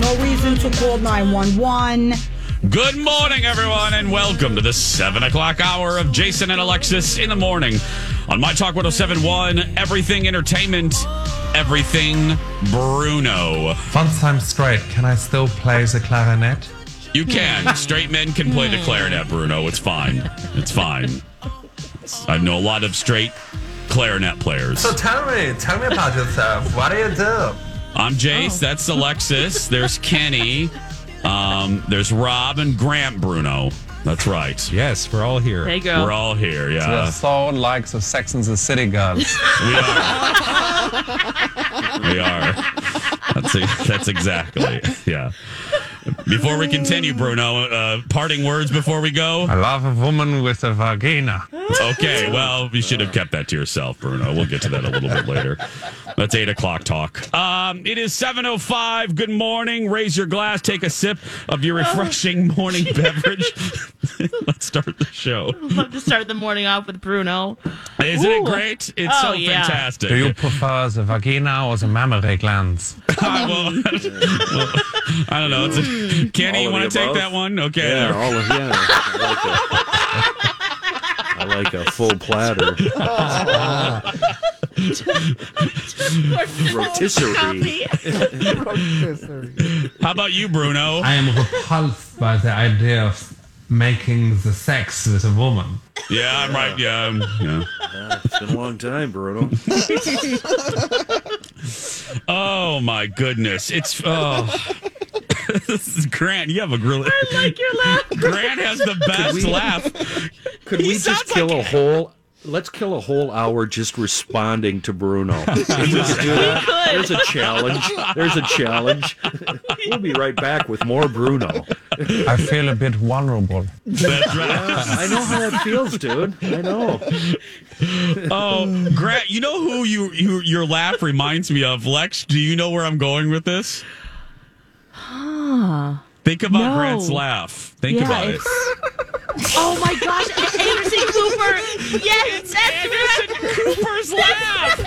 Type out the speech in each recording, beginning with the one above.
No reason to call 911. Good morning, everyone, and welcome to the 7 o'clock hour of Jason and Alexis in the morning on My Talk 1071, Everything Entertainment, Everything Bruno. Once I'm straight, can I still play the clarinet? You can. Straight men can play the clarinet, Bruno. It's fine. It's fine. I know a lot of straight clarinet players. So tell me, tell me about yourself. What do you do? I'm Jace. That's Alexis. There's Kenny. Um, there's Rob and Grant Bruno. That's right. Yes, we're all here. Hey, girl. We're all here. Yeah. We're so like the Sex and the City girls. We are. we are. That's that's exactly. Yeah. Before we continue, Bruno, uh, parting words before we go. I love a woman with a vagina. Okay, well, you should have kept that to yourself, Bruno. We'll get to that a little bit later. That's eight o'clock talk. Um, it is seven oh five. Good morning. Raise your glass. Take a sip of your refreshing morning beverage. Let's start the show. Love to start the morning off with Bruno. Isn't it Ooh. great? It's Oh, so yeah. fantastic. Do you prefer the vagina or the mammary glands? I, will- well, I don't know. It's a, Kenny, you All of want to take that one? Okay. Yeah, there. all of yeah. I like a, I like a full platter. Rotisserie. rotisserie. How about you, Bruno? I am repulsed by the idea of making the sex with a woman. Yeah, I'm right. Yeah, um, yeah. It's been a long time, Bruno. Oh my goodness! It's oh. This is Grant. You have a really. I like your laugh. Grant has the best we- laugh. Could He we just kill like- a whole? Let's kill a whole hour just responding to Bruno. We could do that, could. there's a challenge. There's a challenge. We'll be right back with more Bruno. I feel a bit vulnerable. That's right. I know how that feels, dude. I know. Oh, Grant, you know who you, you your laugh reminds me of? Lex, do you know where I'm going with this? Think about No. Grant's laugh. Think Yeah, about it. Oh my gosh, Anderson Cooper. Yes, that's right. Cooper's laugh.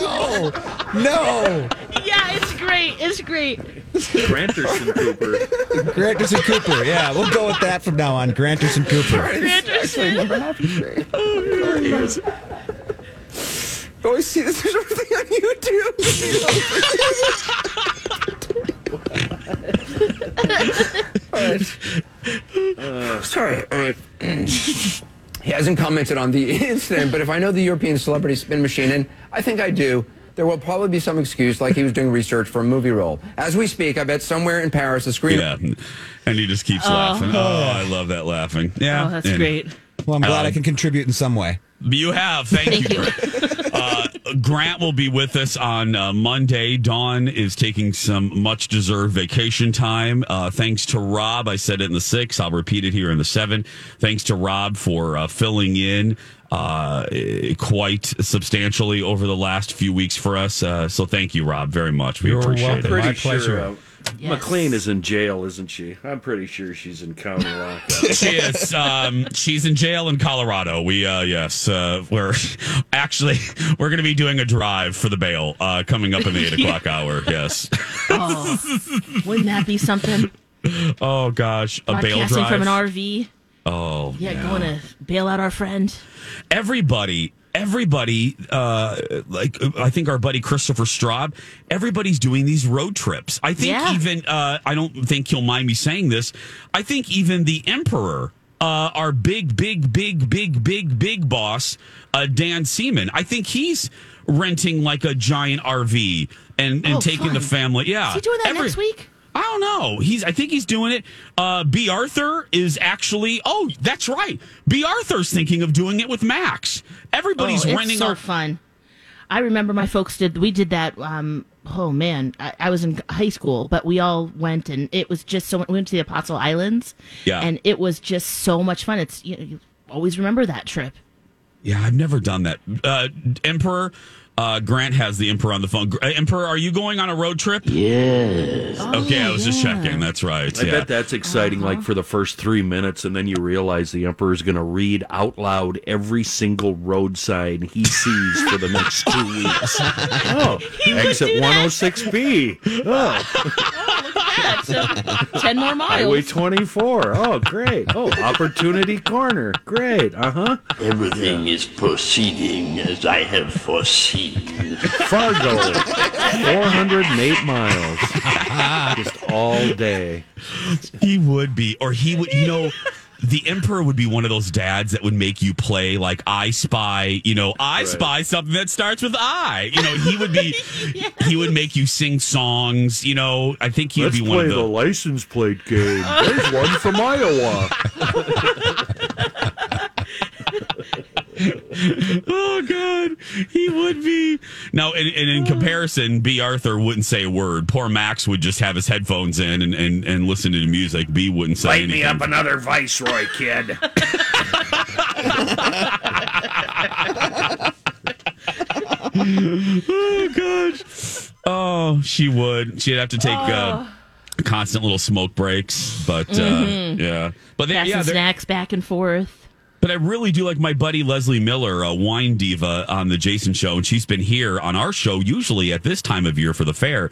No, no. Yeah, it's great. It's great. Granterson Cooper. Granterson Cooper. Yeah, we'll go with that from now on. Granterson Cooper. Anderson. Oh, see this is thing on YouTube. Sorry. All right. he hasn't commented on the incident, but if I know the European celebrity spin machine, and I think I do, there will probably be some excuse like he was doing research for a movie role. As we speak, I bet somewhere in Paris, a screen. Yeah, and he just keeps laughing. Oh, I love that laughing. Yeah, Oh, that's and- great. Well, I'm glad Um, I can contribute in some way. You have. Thank, Thank you. you. Grant. will be with us on uh, Monday. Dawn is taking some much deserved vacation time. Uh, thanks to Rob. I said it in the six. I'll repeat it here in the seven. Thanks to Rob for uh, filling in uh, quite substantially over the last few weeks for us. Uh, so thank you, Rob, very much. We You're appreciate welcome. it. Pretty My sure pleasure. uh, Yes. McLean is in jail, isn't she? I'm pretty sure she's in county lockup. she is. Um, she's in jail in Colorado. We, uh, yes, uh, we're actually we're going to be doing a drive for the bail uh, coming up in the eight o'clock hour. Yes. Oh, wouldn't that be something? Oh gosh, a bail drive. from an RV. oh, Yeah, going to bail out our friend. everybody. Everybody, uh, like I think our buddy Christopher Straub, everybody's doing these road trips. I think Yeah. even uh, I don't think he'll mind me saying this. I think even the Emperor, uh, our big, big, big, big, big, big boss, uh, Dan Seaman. I think he's renting like a giant RV and, and Oh, taking fun. the family. Yeah, Is he doing that Every- next week? I don't know. He's. I think he's doing it. Uh, B. Arthur is actually. Oh, that's right. B. Arthur's thinking of doing it with Max. Everybody's oh, it's so fun. I remember my folks did. We did that um, oh man, I, I was in high school, but we all went and it was just so. We went to the Apostle Islands, Yeah. and it was just so much fun. It's you, know, you always remember that trip. Yeah, I've never done that. Uh, Emperor uh, Grant has the Emperor on the phone. Uh, Emperor, are you going on a road trip? Yes. okay, I was just checking. That's right. I yeah. bet that's exciting, like for the first three minutes, and then you realize the emperor is going to read out loud every single road sign he sees for the next two weeks. Oh, exit 106B. Oh, Yeah, so ten more miles. Highway miles. 24. Oh, great. Oh, Opportunity Corner. Great. Uh huh. Everything is proceeding as I have foreseen. Fargo. 408 miles. Just all day. He would be, or he would, you know. The emperor would be one of those dads that would make you play like I spy, you know, I spy something that starts with I. You know, he would be, he would make you sing songs. You know, I think he would Let's be one play of the the. license plate game. There's one from Iowa. oh God, he would be. Now, and, and in comparison, B. Arthur wouldn't say a word. Poor Max would just have his headphones in and, and, and listen to the music. B wouldn't say Light anything. me up another Viceroy, kid. oh gosh. Oh, she would. She'd have to take uh, constant little smoke breaks, but uh, Mhm. yeah. But they, Passing yeah, snacks back and forth. But I really do like my buddy Leslie Miller, a wine diva on the Jason Show, and she's been here on our show usually at this time of year for the fair.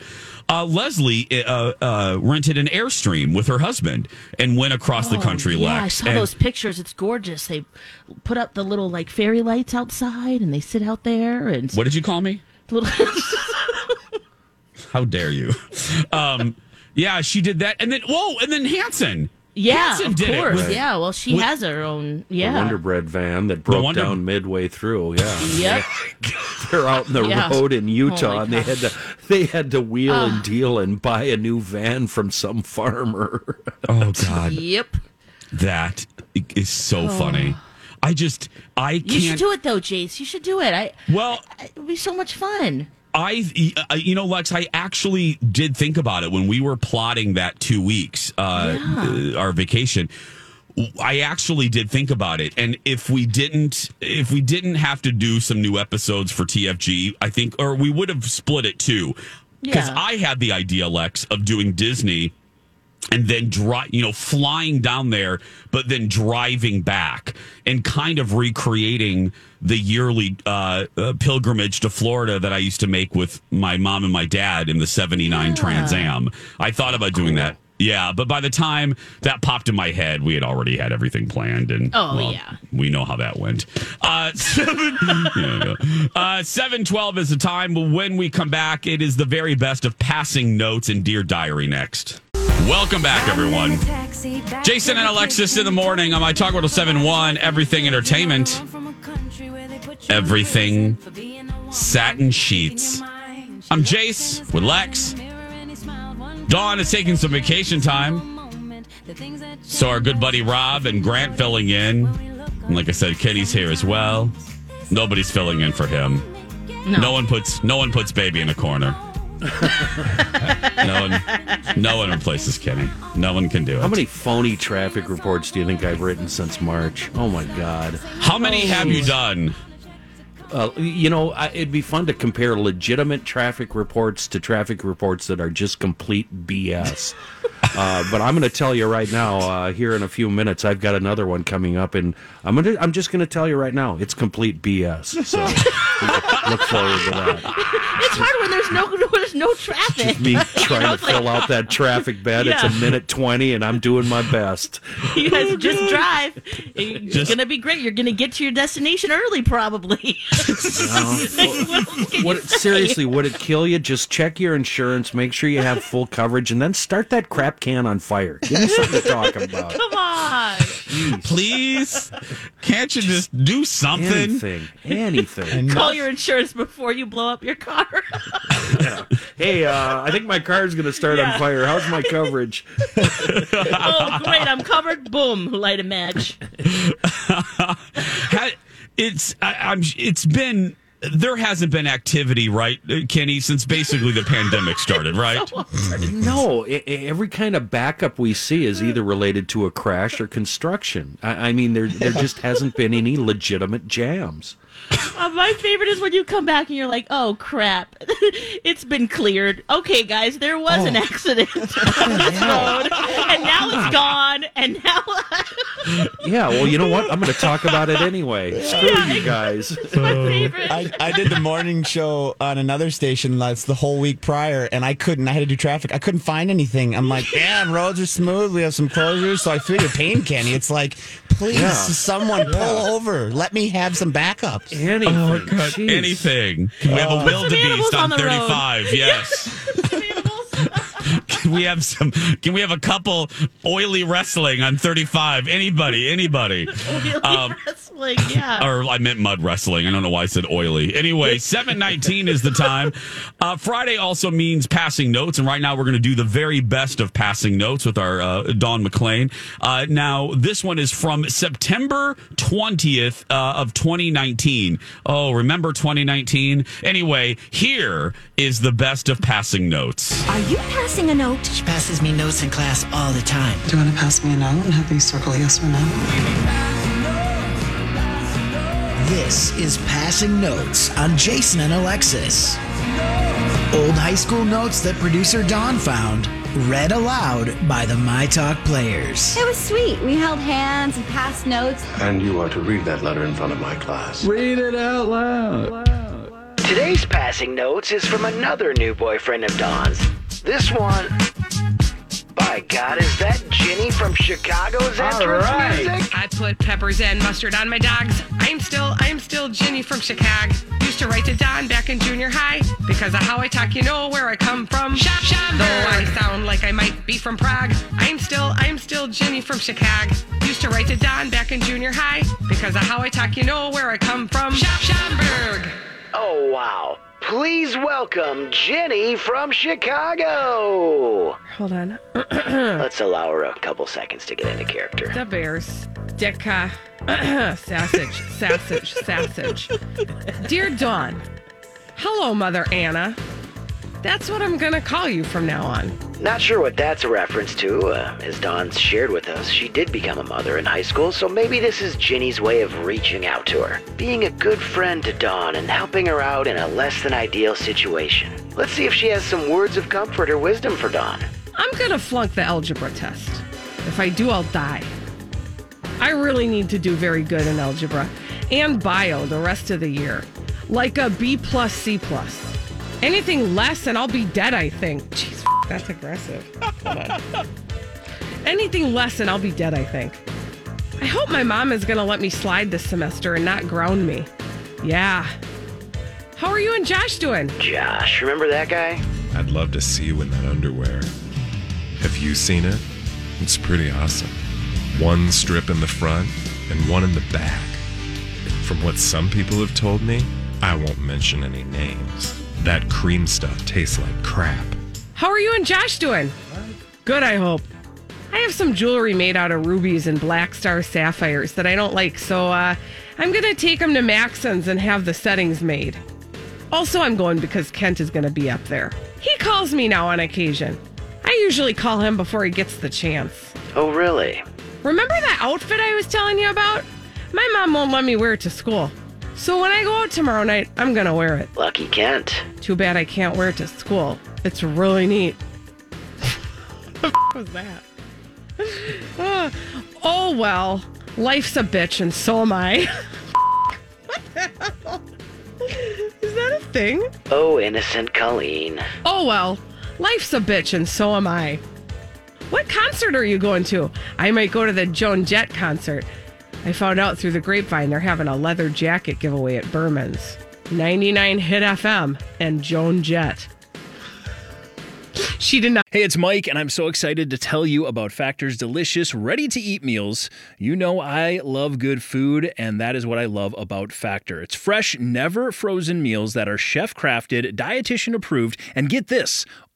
Uh, Leslie uh, uh, rented an Airstream with her husband and went across the Oh, country. Yeah, I saw And- those pictures. It's gorgeous. They put up the little like fairy lights outside, and they sit out there. And What did you call me? little How dare you? Um, yeah, she did that, and then whoa, and then Hanson. Yeah, Hanson of did it course. with- yeah, well, she with- has her own. Yeah, Wonder Bread van that broke Wonder- down midway through. Yeah. Yep. They're out in the Yeah. road in Utah, Oh, and they had to they had to wheel Ah. and deal and buy a new van from some farmer. Oh God, Yep. that is so funny. I just I can't. You should do it though, Jace. You should do it. I Well, it would be so much fun. I, you know, Lex, I actually did think about it when we were plotting that two weeks, uh, uh, our vacation. I actually did think about it, and if we didn't, if we didn't have to do some new episodes for TFG, I think, or we would have split it too, because Yeah. I had the idea, Lex, of doing Disney and then dri you know, flying down there, but then driving back and kind of recreating the yearly uh, uh, pilgrimage to Florida that I used to make with my mom and my dad in the '79 Trans Am. I thought about doing that. Yeah, but by the time that popped in my head, we had already had everything planned, and Oh, well, yeah. we know how that went. Uh, seven, yeah, yeah. uh, seven twelve is the time. When we come back, it is the very best of passing notes and dear diary next. Welcome back, everyone. Jason and Alexis in the morning on my Talk 1071, Everything Entertainment. Everything Satin Sheets. I'm Jace with Lex. Dawn is taking some vacation time. So our good buddy Rob and Grant filling in. And like I said, Kenny's here as well. Nobody's filling in for him. No. one puts no one puts baby in a corner. No one no one replaces Kenny. No one can do it. How many phony traffic reports do you think I've written since March? Oh my God. How many have you done? Uh, you know, I, it'd be fun to compare legitimate traffic reports to traffic reports that are just complete BS. uh, but I'm going to tell you right now, uh, here in a few minutes, I've got another one coming up, and I'm going to, I'm just going to tell you right now, it's complete BS. So look forward to that. It's hard when there's no when there's no traffic. Just Me trying to fill out that traffic bed. It's a minute twenty, and I'm doing my best. You guys just drive. It's Just- gonna be great. You're gonna get to your destination early, probably. What seriously? Would it kill you? Just check your insurance, make sure you have full coverage, and then start that crap can on fire. Give me something to talk about. Come on. Please? Can't you just do something? Anything, anything. Call your insurance before you blow up your car. Hey, uh, I think my car's going to start Yeah. on fire. How's my coverage? oh, great! I'm covered. Boom! Light a match. It's I, I'm it's been there hasn't been activity, right, uh, Kenny, since basically the pandemic started, right? No, every kind of backup we see is either related to a crash or construction. I, I mean, there there just hasn't been any legitimate jams. Uh, my favorite is when you come back and you're like, "Oh crap, it's been cleared." Okay, guys, there was an accident on this road, and now it's gone. And now Yeah, well, you know what? I'm going to talk about it anyway. Screw you guys. my favorite. I, I did the morning show on another station that's the whole week prior, and I couldn't. I had to do traffic. I couldn't find anything. I'm like, damn, roads are smooth. We have some closures. So I feel your pain, Kenny. It's like, please, Yeah. someone pull over. Let me have some backups. Anything. Oh, God, Jeez. anything. Can we have a wildebeest animals on, on the road. 35? Yes. Can we have some? Can we have a couple oily wrestling on 35? Anybody? Anybody? Um, wrestling, yeah. or I meant mud wrestling. I don't know why I said oily. Anyway, 719 is the time. Uh, Friday also means passing notes. And right now we're going to do the very best of passing notes with our uh, Dawn McLean. Uh, now, this one is from September 20th uh, of 2019. Oh, remember 2019? Anyway, here is the best of passing notes. Are you passing a note? She passes me notes in class all the time. Do you want to pass me a note and have me circle yes or no? This is Passing Notes on Jason and Alexis. Old high school notes that producer Dawn found, read aloud by the My Talk players. It was sweet. We held hands and passed notes. And you are to read that letter in front of my class. Read it out loud. Today's passing notes is from another new boyfriend of Don's. This one, by God, is that Ginny from Chicago's entrance music? I put peppers and mustard on my dogs. I'm still, I'm still Ginny from Chicago. Used to write to Dawn back in junior high because of how I talk. You know where I come from. Shop, shop. Though I sound like I might be from Prague, I'm still, I'm still Ginny from Chicago. Used to write to Dawn back in junior high because of how I talk. You know where I come from. Shop, Schaumburg. Oh, wow. Please welcome Ginny from Chicago. Hold on. Let's allow her a couple seconds to get into character. The Bears. Ditka. sausage, sausage, sausage. Dear Dawn, hello, Mother Anna. That's what I'm going to call you from now on. Not sure what that's a reference to. Uh, as Dawn's shared with us, she did become a mother in high school, so maybe this is Ginny's way of reaching out to her. Being a good friend to Dawn and helping her out in a less than ideal situation. Let's see if she has some words of comfort or wisdom for Dawn. I'm to flunk the algebra test. If I do, I'll die. I really need to do very good in algebra and bio the rest of the year. Like a B plus C plus. Anything less and I'll be dead, I think. Jeez, that's aggressive. Anything less and I'll be dead, I think. I hope my mom is going to let me slide this semester and not ground me. Yeah. How are you and Josh doing? Josh, remember that guy? I'd love to see you in that underwear. Have you seen it? It's pretty awesome. One strip in the front and one in the back. From what some people have told me, I won't mention any names. That cream stuff tastes like crap. How are you and Josh doing? Good, I hope. I have some jewelry made out of rubies and black star sapphires that I don't like, so uh, I'm gonna take them to Maxon's and have the settings made. Also, I'm going because Kent is gonna be up there. He calls me now on occasion. I usually call him before he gets the chance. Oh, really? Remember that outfit I was telling you about? My mom won't let me wear it to school. So when I go out tomorrow night, I'm gonna wear it. Lucky Kent. Too bad I can't wear it to school. It's really neat. what was that? Uh, oh well, life's a bitch and so am I. what the hell? Is that a thing? Oh, innocent Colleen. Oh well, life's a bitch and so am I. What concert are you going to? I might go to the Joan Jett concert. I found out through the grapevine they're having a leather jacket giveaway at Berman's. 99 Hit FM and Joan Jett. She did not. Hey, it's Mike, and I'm so excited to tell you about Factor's delicious, ready to eat meals. You know, I love good food, and that is what I love about Factor. It's fresh, never frozen meals that are chef crafted, dietitian approved, and get this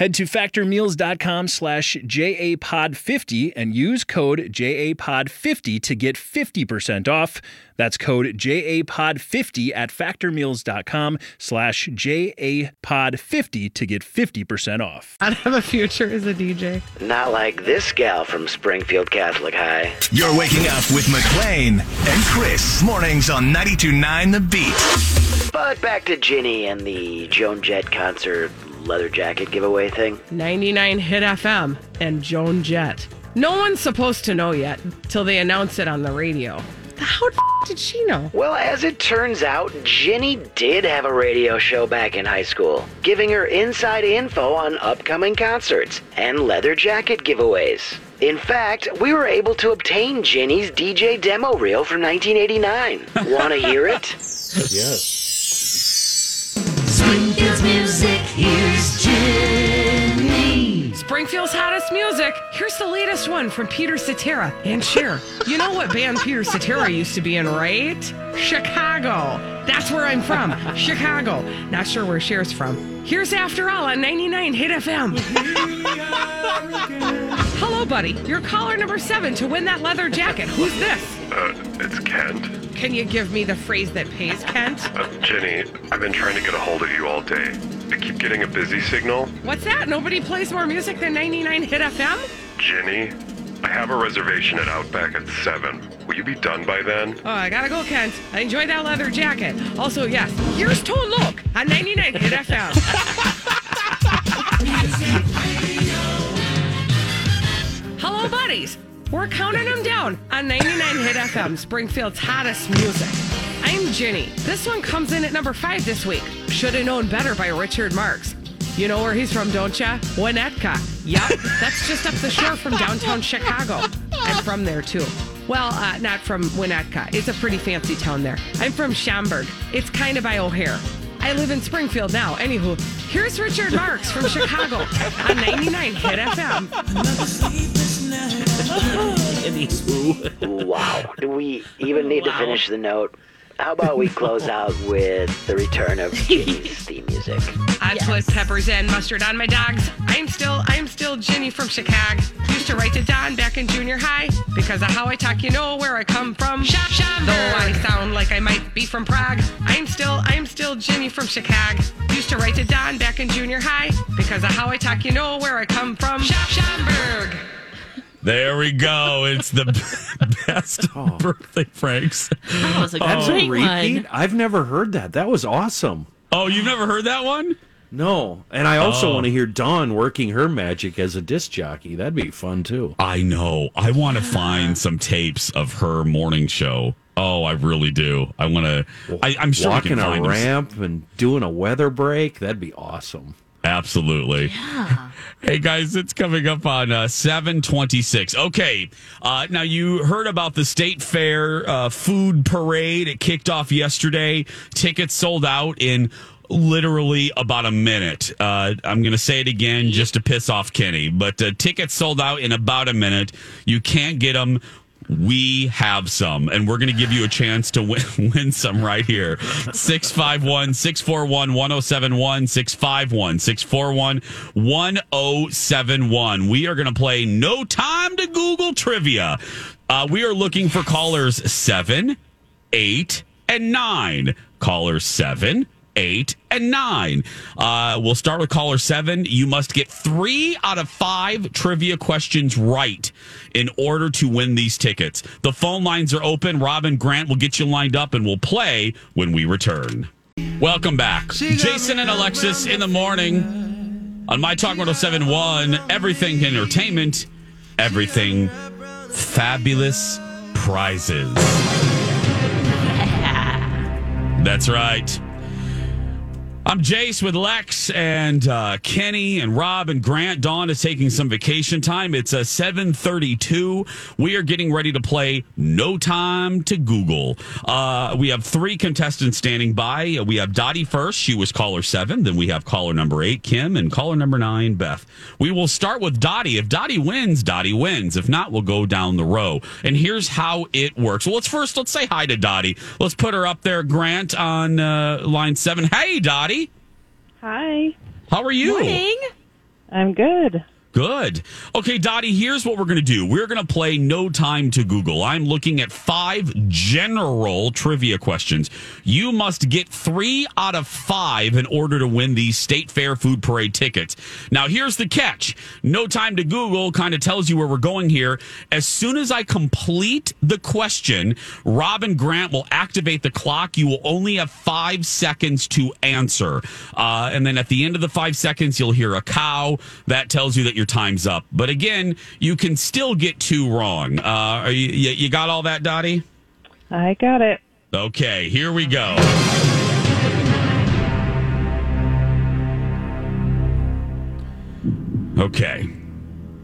Head to factormeals.com slash JAPOD50 and use code JAPOD50 to get 50% off. That's code JAPOD50 at factormeals.com slash JAPOD50 to get 50% off. I'd have a future as a DJ. Not like this gal from Springfield Catholic High. You're waking up with McLean and Chris. Mornings on 92.9 The Beat. But back to Ginny and the Joan Jett concert leather jacket giveaway thing. 99 Hit FM and Joan Jett. No one's supposed to know yet till they announce it on the radio. How the f- did she know? Well, as it turns out, Ginny did have a radio show back in high school, giving her inside info on upcoming concerts and leather jacket giveaways. In fact, we were able to obtain Ginny's DJ demo reel from 1989. Want to hear it? Yes. Springfield's hottest music. Here's the latest one from Peter Cetera and Cher. You know what band Peter Cetera used to be in, right? Chicago. That's where I'm from. Chicago. Not sure where Cher's from. Here's After All on 99 Hit FM. Hello, buddy. You're caller number seven to win that leather jacket. Who's this? Uh, it's Kent. Can you give me the phrase that pays, Kent? Uh, Jenny, I've been trying to get a hold of you all day. I keep getting a busy signal. What's that? Nobody plays more music than 99 Hit FM? Jenny, I have a reservation at Outback at 7. Will you be done by then? Oh, I gotta go, Kent. I enjoy that leather jacket. Also, yes, here's Tone Loc on 99 Hit FM. Hello, buddies. We're counting them down on 99 Hit FM, Springfield's hottest music. I'm Ginny. This one comes in at number five this week. Should have known better by Richard Marx. You know where he's from, don't ya? Winnetka. Yup, that's just up the shore from downtown Chicago. I'm from there too. Well, uh, not from Winnetka. It's a pretty fancy town there. I'm from Schaumburg. It's kind of by O'Hare. I live in Springfield now. Anywho, here's Richard Marx from Chicago on 99 Hit FM. wow. Do we even need to finish the note? How about we close out with the return of Ginny's theme music? I put peppers and mustard on my dogs. I'm still, I'm still Ginny from Chicago. Used to write to Dawn back in junior high because of how I talk. You know where I come from. Shop, shop. Though I sound like I might be from Prague, I'm still, I'm still Ginny from Chicago. Used to write to Dawn back in junior high because of how I talk. You know where I come from. Shop, Schaumburg. There we go. It's the best oh. birthday pranks. That was a good That's a great repeat? one. I've never heard that. That was awesome. Oh, you've never heard that one? No. And I also Oh. want to hear Dawn working her magic as a disc jockey. That'd be fun too. I know. I want to find some tapes of her morning show. Oh, I really do. I want to. I'm sure we Walking can a find them. ramp and doing a weather break. That'd be awesome. Absolutely. Hey guys, it's coming up on uh, 726. Okay. Uh, now you heard about the state fair uh, food parade. It kicked off yesterday. Tickets sold out in literally about a minute. Uh, I'm going to say it again just to piss off Kenny, but uh, tickets sold out in about a minute. You can't get them. We have some, and we're going to give you a chance to win, win some right here. 651 641 1071, 651 641 1071. We are going to play No Time to Google Trivia. Uh, we are looking for callers seven, eight, and nine. Caller seven, eight, and nine. Uh, we'll start with caller seven. You must get three out of five trivia questions right in order to win these tickets. The phone lines are open. Rob and Grant will get you lined up and we'll play when we return. Welcome back. Jason and Alexis in the morning on My Talk 1071. Everything entertainment, everything fabulous prizes. That's right. I'm Jace with Lex and uh, Kenny and Rob and Grant. Dawn is taking some vacation time. It's a 7:32. We are getting ready to play No Time to Google. Uh, we have three contestants standing by. We have Dottie first. She was caller seven. Then we have caller number eight, Kim, and caller number nine, Beth. We will start with Dottie. If Dottie wins, Dottie wins. If not, we'll go down the row. And here's how it works. Well, let's first let's say hi to Dottie. Let's put her up there. Grant on uh, line seven. Hey, Dottie. Hi. How are you? Morning. I'm good. Good. Okay, Dottie, here's what we're going to do. We're going to play No Time to Google. I'm looking at five general trivia questions. You must get three out of five in order to win these State Fair Food Parade tickets. Now, here's the catch No Time to Google kind of tells you where we're going here. As soon as I complete the question, Rob and Grant will activate the clock. You will only have five seconds to answer. Uh, and then at the end of the five seconds, you'll hear a cow. That tells you that your time's up. But again, you can still get two wrong. Uh, are you, you, you got all that, Dottie? I got it. Okay, here we go. Okay.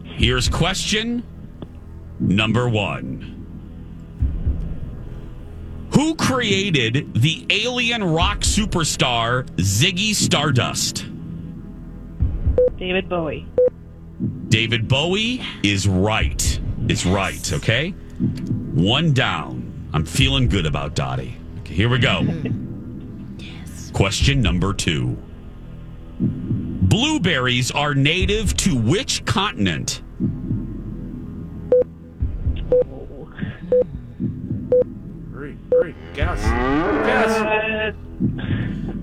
Here's question number one Who created the alien rock superstar Ziggy Stardust? David Bowie. David Bowie is right. Is right, okay? One down. I'm feeling good about Dottie. Okay, here we go. Question number two. Blueberries are native to which continent? Hurry, hurry, guess. Guess.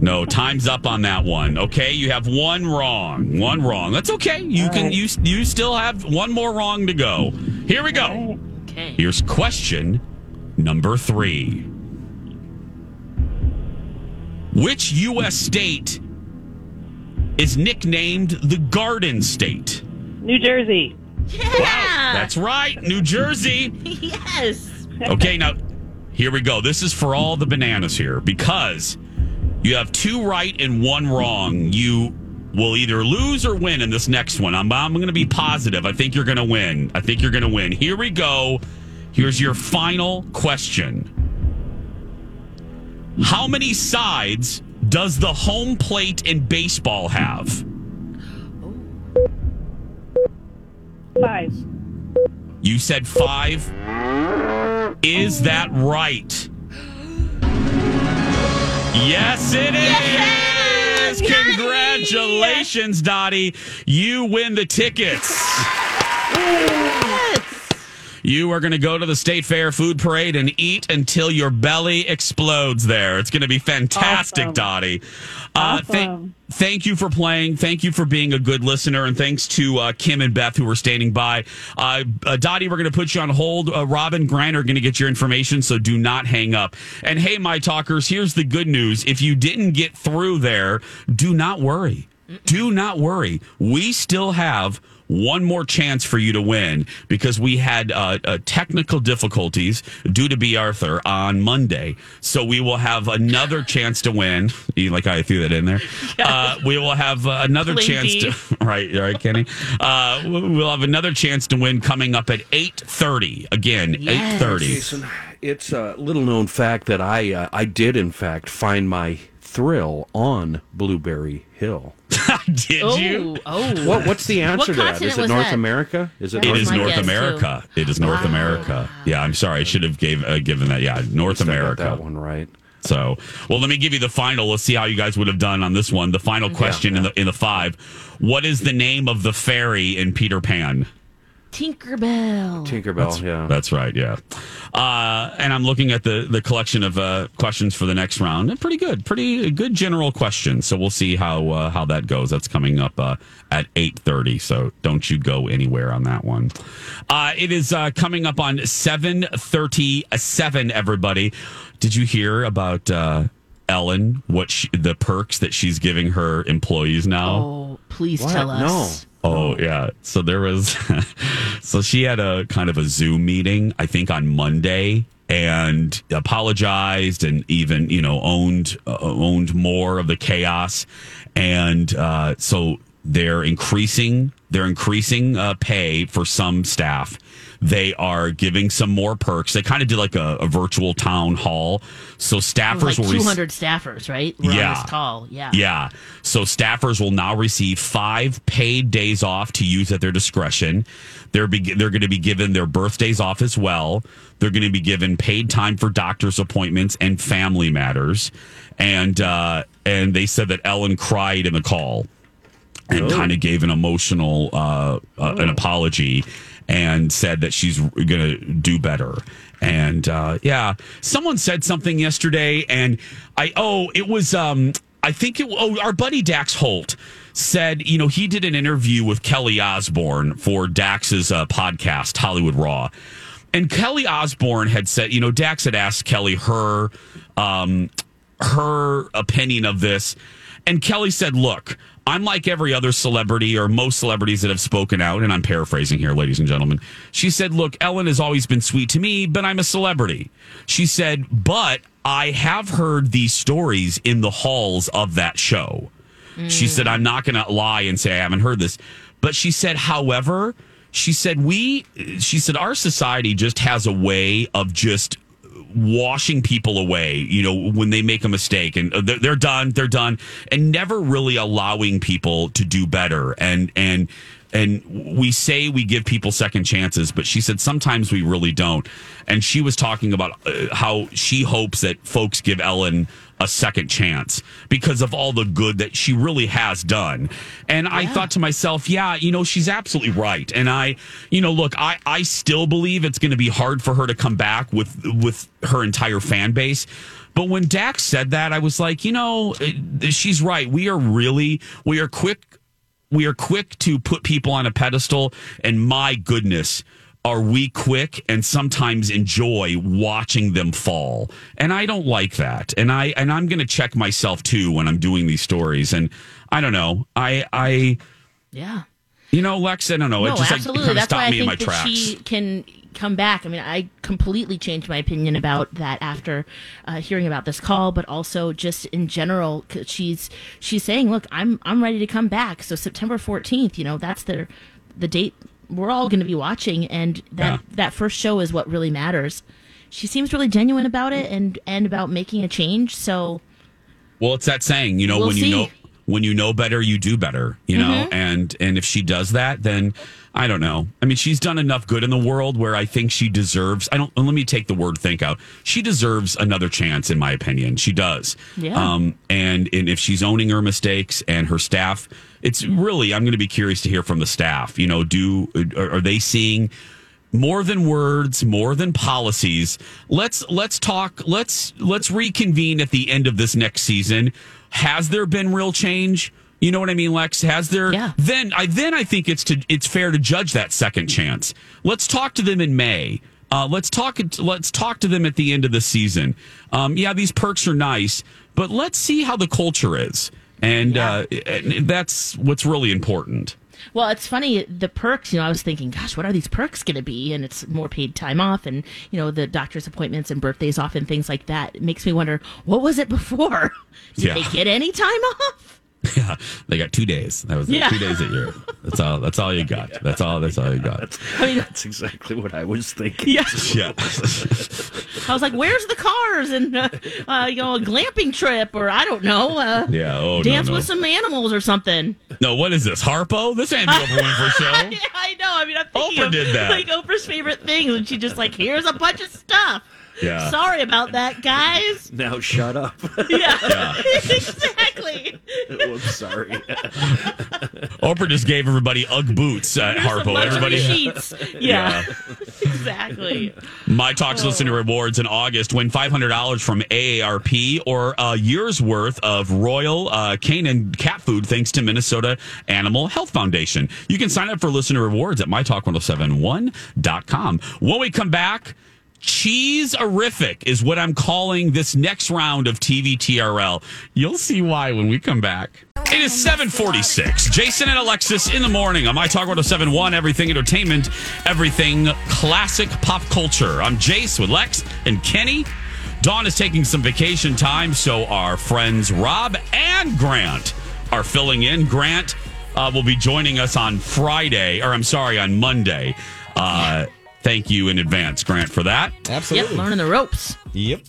No, time's up on that one. Okay, you have one wrong. One wrong. That's okay. You can you you still have one more wrong to go. Here we go. Okay. Here's question number 3. Which US state is nicknamed the Garden State? New Jersey. Yeah. That's right, New Jersey. yes. Okay, now here we go. This is for all the bananas here because you have two right and one wrong. You will either lose or win in this next one. I'm, I'm going to be positive. I think you're going to win. I think you're going to win. Here we go. Here's your final question How many sides does the home plate in baseball have? Five. You said five. Is that right? Yes, it is. Congratulations, Dottie. You win the tickets. You are going to go to the State Fair Food Parade and eat until your belly explodes there. It's going to be fantastic, Awesome. Dottie. Uh, thank- Awesome. thank you for playing. Thank you for being a good listener. And thanks to uh, Kim and Beth who were standing by. Uh, uh, Dottie, we're going to put you on hold. Uh, Rob and Grant are going to get your information, so do not hang up. And hey, my talkers, here's the good news. If you didn't get through there, do not worry. Do not worry. We still have one more chance for you to win because we had uh, uh, technical difficulties due to B. Arthur on Monday. So we will have another chance to win. Like I threw that in there? Uh, we will have uh, another Plain chance B. to right, right, Kenny. Uh, we'll have another chance to win coming up at eight thirty. Again, eight thirty. Jason, it's a little known fact that I uh, I did in fact find my thrill on Blueberry Hill. Did you? Oh. What what's the answer What to that? Is it North that? America? Is it That It was is North guess, America. It is North America. Yeah, I'm sorry. I should have gave uh, given that. Yeah, North I got America. that one right. So, well, let me give you the final. Let's see how you guys would have done on this one. The final question in the in the five. What is the name of the fairy in Peter Pan? Tinkerbell. Tinkerbell, yeah. That's right. Yeah. Uh, and I'm looking at the the collection of uh, questions for the next round. And Pretty good. Pretty good general questions. So we'll see how uh, how that goes. That's coming up uh, at 8:30. So don't you go anywhere on that one. Uh, it is uh, coming up on 7:37. Everybody, did you hear about? Uh, Ellen, what she, the perks that she's giving her employees now? Oh, please What? tell us. No. Oh yeah. So there was so she had a kind of a Zoom meeting, I think on Monday, and apologized and even you know owned uh, owned more of the chaos and uh, so they're increasing they're increasing uh, pay for some staff they are giving some more perks they kind of did like a, a virtual town hall so staffers like will rec- 200 staffers, right? Were Yeah. on this call. Yeah. yeah. So staffers will now receive five paid days off to use at their discretion. They're be- they're going to be given their birthdays off as well. They're going to be given paid time for doctor's appointments and family matters. And uh, and they said that Ellen cried in the call and kind of gave an emotional uh, uh, an apology and said that she's going to do better. And uh, yeah, someone said something yesterday, and I oh it was um I think it oh our buddy Dax Holt said you know he did an interview with Kelly Osbourne for Dax's uh, podcast Hollywood Raw. And Kelly Osbourne had said, you know, Dax had asked Kelly her um, her opinion of this. And Kelly said, Look, I'm like every other celebrity or most celebrities that have spoken out, and I'm paraphrasing here, ladies and gentlemen. She said, Look, Ellen has always been sweet to me, but I'm a celebrity. She said, But I have heard these stories in the halls of that show. She said, I'm not going to lie and say I haven't heard this. But she said, however, she said, we, she said, our society just has a way of just washing people away, you know, when they make a mistake and they're, they're done, they're done, and never really allowing people to do better. And, and, and we say we give people second chances, but she said sometimes we really don't. And she was talking about uh, how she hopes that folks give Ellen a second chance because of all the good that she really has done. And I thought to myself, yeah, you know, she's absolutely right. And I, you know, look, I, I still believe it's going to be hard for her to come back with with her entire fan base. But when Dax said that, I was like, you know, eh, she's right. We are really, we are quick we are quick to put people on a pedestal and my goodness are we quick and sometimes enjoy watching them fall and i don't like that and i and i'm going to check myself too when i'm doing these stories and i don't know i i Yeah. you know lex i don't know no, it just absolutely. like kind of That's why stopped I me in my that tracks she can come back. I mean, I completely changed my opinion about that after uh, hearing about this call, but also just in general. 'cause She's she's saying, "Look, I'm I'm ready to come back." So September 14th, you know, that's their the date we're all going to be watching, and that that first show is what really matters. She seems really genuine about it, and and about making a change. So Well, it's that saying, you know, We'll when you know when you know better, you do better, you know, Mhm. and and if she does that, then I don't know. I mean, she's done enough good in the world where I think she deserves. I don't. Let me take the word think out. She deserves another chance, in my opinion. She does. Yeah. Um. And and if she's owning her mistakes and her staff, it's really. I'm going to be curious to hear from the staff. You know, do are, are they seeing? more than words more than policies let's let's talk let's let's reconvene at the end of this next season has there been real change you know what i mean lex has there Yeah. then i then i think it's to it's fair to judge that second chance let's talk to them in may uh, let's talk. Let's talk to them at the end of the season. Um, yeah, these perks are nice, but let's see how the culture is, and uh, and that's what's really important. Well, it's funny the perks. You know, I was thinking, gosh, what are these perks going to be? And it's more paid time off, and you know, the doctor's appointments and birthdays off, and things like that. It makes me wonder, what was it before? Did Yeah. they get any time off? Yeah, they got two days. That was it. Yeah. two days a year. That's all. That's all you got. That's all. That's all you got. I mean, That's exactly what I was thinking. Yeah. Yeah. I was like, where's the cars and uh, uh, you know, a glamping trip, or I don't know, uh, Yeah. Oh dance no. with some animals or something. No, what is this? Harpo? This ain't the Oprah Winfrey show. yeah, I know. I mean, I'm thinking Oprah of did that. like Oprah's favorite things, and she just like, here's a bunch of stuff. Yeah. Sorry about that, guys. Now shut up. Yeah, exactly. Whoops, sorry. Oprah just gave everybody UGG boots at Here's a Harpo. bunch Everybody. sheets. Yeah, exactly. My Talks Listener Rewards in August. Win $500 from AARP or a year's worth of Royal uh, Canin cat food thanks to Minnesota Animal Health Foundation. You can sign up for listener rewards at mytalk1071.com. When we come back, Cheese-erific is what I'm calling this next round of TV TRL. You'll see why when we come back. It is 746. Jason and Alexis in the morning on My Talk 1071, Everything Entertainment, Everything Classic Pop Culture. I'm Jace with Lex and Kenny. Dawn is taking some vacation time, so our friends Rob and Grant are filling in. Grant uh, will be joining us on Friday, or I'm sorry, on Monday. Uh, thank you in advance, Grant, for that. Yep, learning the ropes. Yep.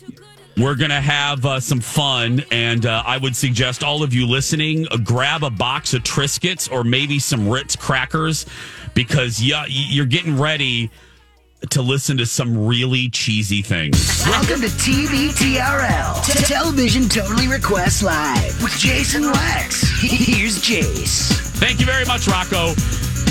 We're going to have uh, some fun, and uh, I would suggest all of you listening uh, grab a box of Triscuits or maybe some Ritz crackers because yeah, you're getting ready to listen to some really cheesy things. Welcome to TV TRL, T- Television Totally Request Live with Jason Lex. Here's Jace. Thank you very much, Rocco.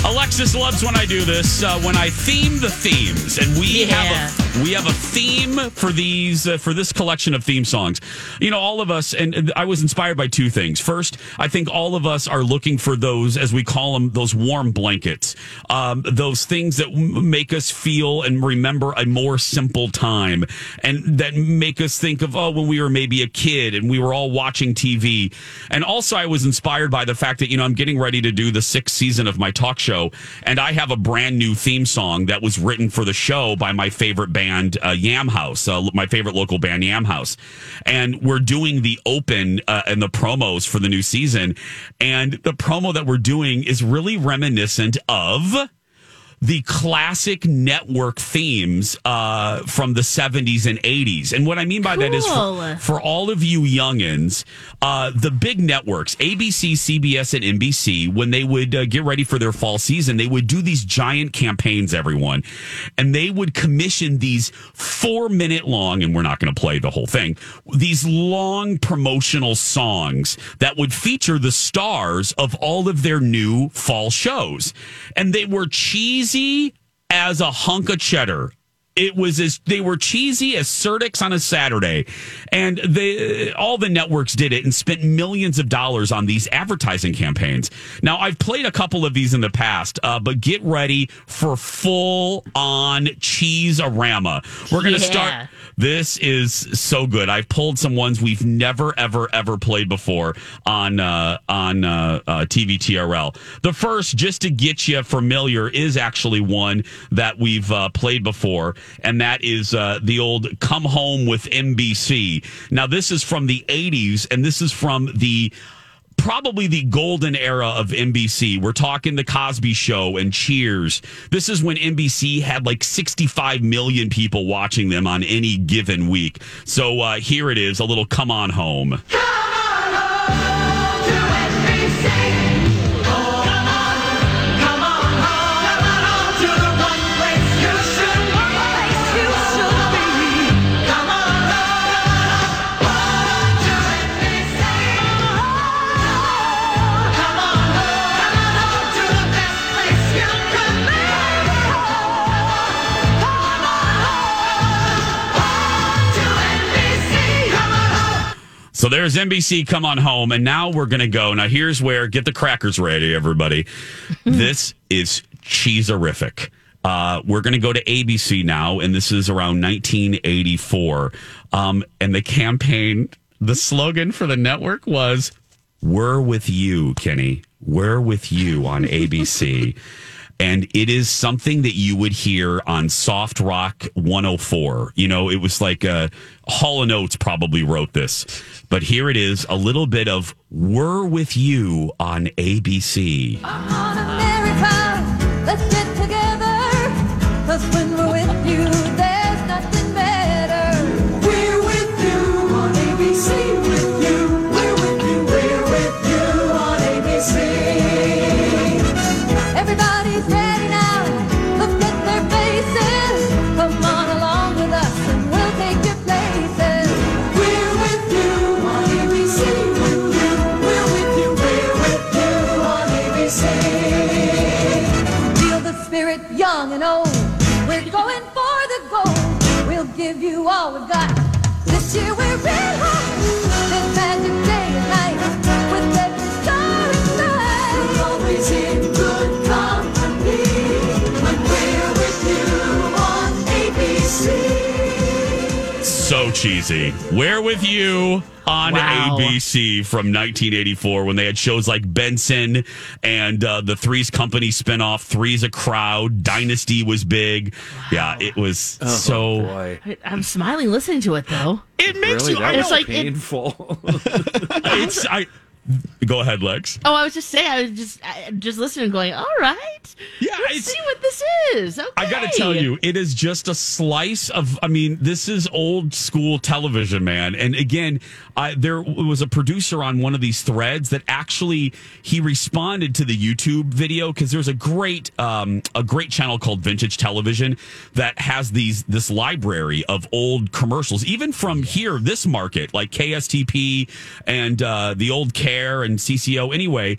Alexis loves when I do this. Uh, when I theme the themes, and we Yeah. have a we have a theme for these uh, for this collection of theme songs. You know, all of us, and I was inspired by two things. First, I think all of us are looking for those, as we call them, those warm blankets, um, those things that make us feel and remember a more simple time, and that make us think of oh, when we were maybe a kid and we were all watching TV. And also, I was inspired by the fact that you know I'm getting ready to do the sixth season of my talk show, and I have a brand new theme song that was written for the show by my favorite band, uh, Yam House, uh, my favorite local band, Yam House, and we're doing the open uh, and the promos for the new season, and the promo that we're doing is really reminiscent of the classic network themes uh, from the 70s and 80s. And what I mean by that is for, for all of you youngins, uh, the big networks, ABC, CBS, and NBC, when they would uh, get ready for their fall season, they would do these giant campaigns, everyone. And they would commission these four minute long, and we're not going to play the whole thing, these long promotional songs that would feature the stars of all of their new fall shows. And they were cheesy as a hunk of cheddar. It was as they were cheesy as Certix on a Saturday, and they all the networks did it and spent millions of dollars on these advertising campaigns. Now I've played a couple of these in the past, uh, but get ready for full on cheese arama. We're gonna Yeah. start. This is so good. I've pulled some ones we've never, ever, ever played before on uh, on uh, uh, TV TRL. The first, just to get you familiar, is actually one that we've uh, played before, and that is uh, the old "Come Home with NBC." Now, this is from the '80s, and this is from the probably the golden era of NBC. We're talking the Cosby Show and Cheers. This is when NBC had like 65 million people watching them on any given week. So uh, here it is, a little "Come On Home." So there's NBC Come On Home, and now we're going to go. Now here's where get the crackers ready, everybody. this is cheeserific. Uh, we're going to go to ABC now, and this is around 1984. Um, and the campaign, the slogan for the network was "We're with you, Kenny. We're with you" on ABC. and it is something that you would hear on Soft Rock 104. You know, it was like uh, Hall and Oates probably wrote this, but here it is, a little bit of "We're with you" on ABC. Cheesy. Where with you on Wow. ABC from 1984 when they had shows like Benson and uh, the Three's Company spinoff, Three's a Crowd, Dynasty was big. Yeah, it was Oh, so. boy. I- I'm smiling listening to it though. It makes Really? you. That I was It's like it- painful. it's I. Go ahead, Lex. Oh, I was just saying. I was just I, just listening, going, "All right, yeah, let's see what this is." Okay. I got to tell you, it is just a slice of. I mean, this is old school television, man. And again, I, there was a producer on one of these threads that actually he responded to the YouTube video because there's a great um, a great channel called Vintage Television that has these this library of old commercials, even from here, this market like KSTP and uh, the old KARE and CCO. Anyway,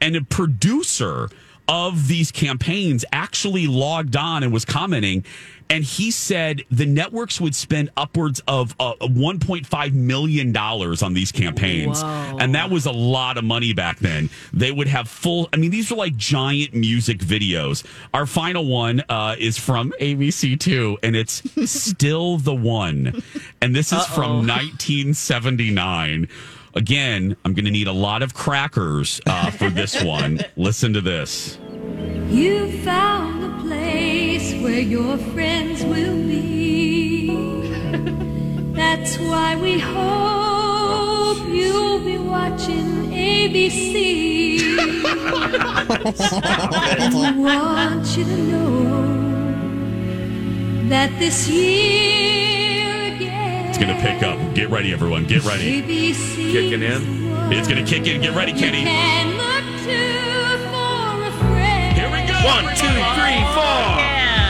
and a producer of these campaigns actually logged on and was commenting and he said the networks would spend upwards of uh, 1.5 million dollars on these campaigns. Whoa. and that was a lot of money back then. They would have full i mean these were like giant music videos. Our final one uh, is from abc2 and it's still the one. And this is from 1979 again i'm going to need a lot of crackers uh, for this one. Listen to this. You found a place where your friends will be. That's why we hope you'll be watching ABC. and we want you to know that this year again. It's going to pick up. Get ready, everyone. Get ready. ABC Kicking in. It's going to kick in. Get ready, Kenny. can look to for a friend. Here we go. One, two, three, four. Okay,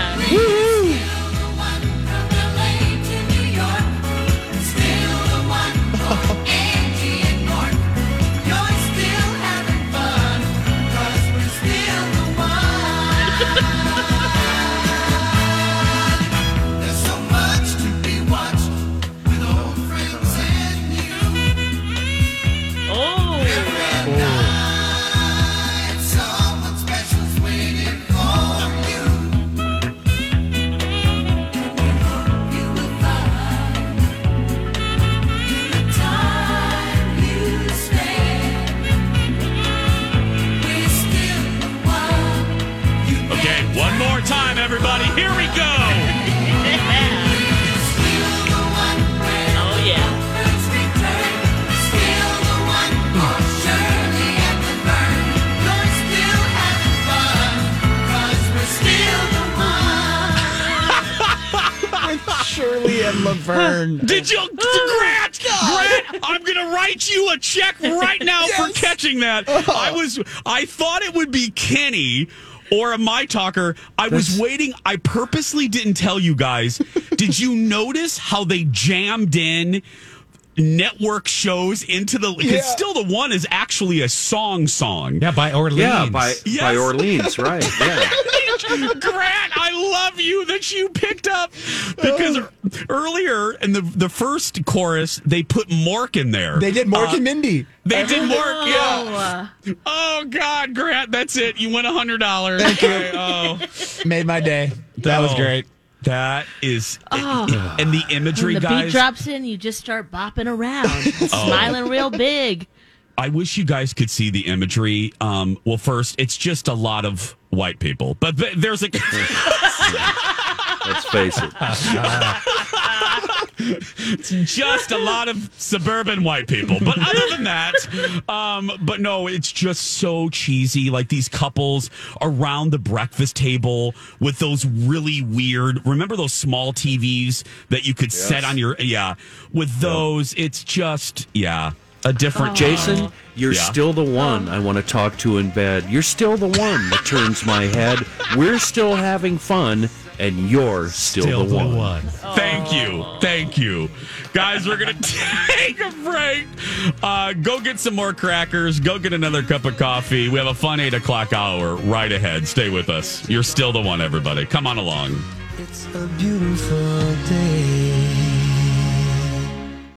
check right now for catching that. Oh. I was, I thought it would be Kenny. Or a my talker. I was waiting. I purposely didn't tell you guys. Did you notice how they jammed in network shows into the? Because Yeah. still, the one is actually a song song. Yeah, by Orleans. Yeah, by Yes. by Orleans, right? Yeah. Grant, I love you that you picked up because earlier in the the first chorus they put Mork in there. They did Mork Uh, and Mindy. They did Mork, yeah. Oh God, Grant, that's it. You win a hundred dollars. Thank you. Oh, Made my day. That was Oh, great. That is, Oh. and the imagery, When the guys. beat drops in, you just start bopping around, smiling real big. I wish you guys could see the imagery. Um, well, first, it's just a lot of white people, but th- there's a. Let's face it. it's just a lot of suburban white people. But other than that, um, but no, it's just so cheesy. Like these couples around the breakfast table with those really weird. Remember those small TVs that you could set on your yeah. With those, it's just yeah a different Jason, you're Yeah. still the one I want to talk to in bed. You're still the one that turns my head. We're still having fun, and you're still, the, one. Thank you. Thank you. Guys, we're going to take a break. Uh, go get some more crackers. Go get another cup of coffee. We have a fun 8 o'clock hour right ahead. Stay with us. You're still the one, everybody. Come on along. It's a beautiful day.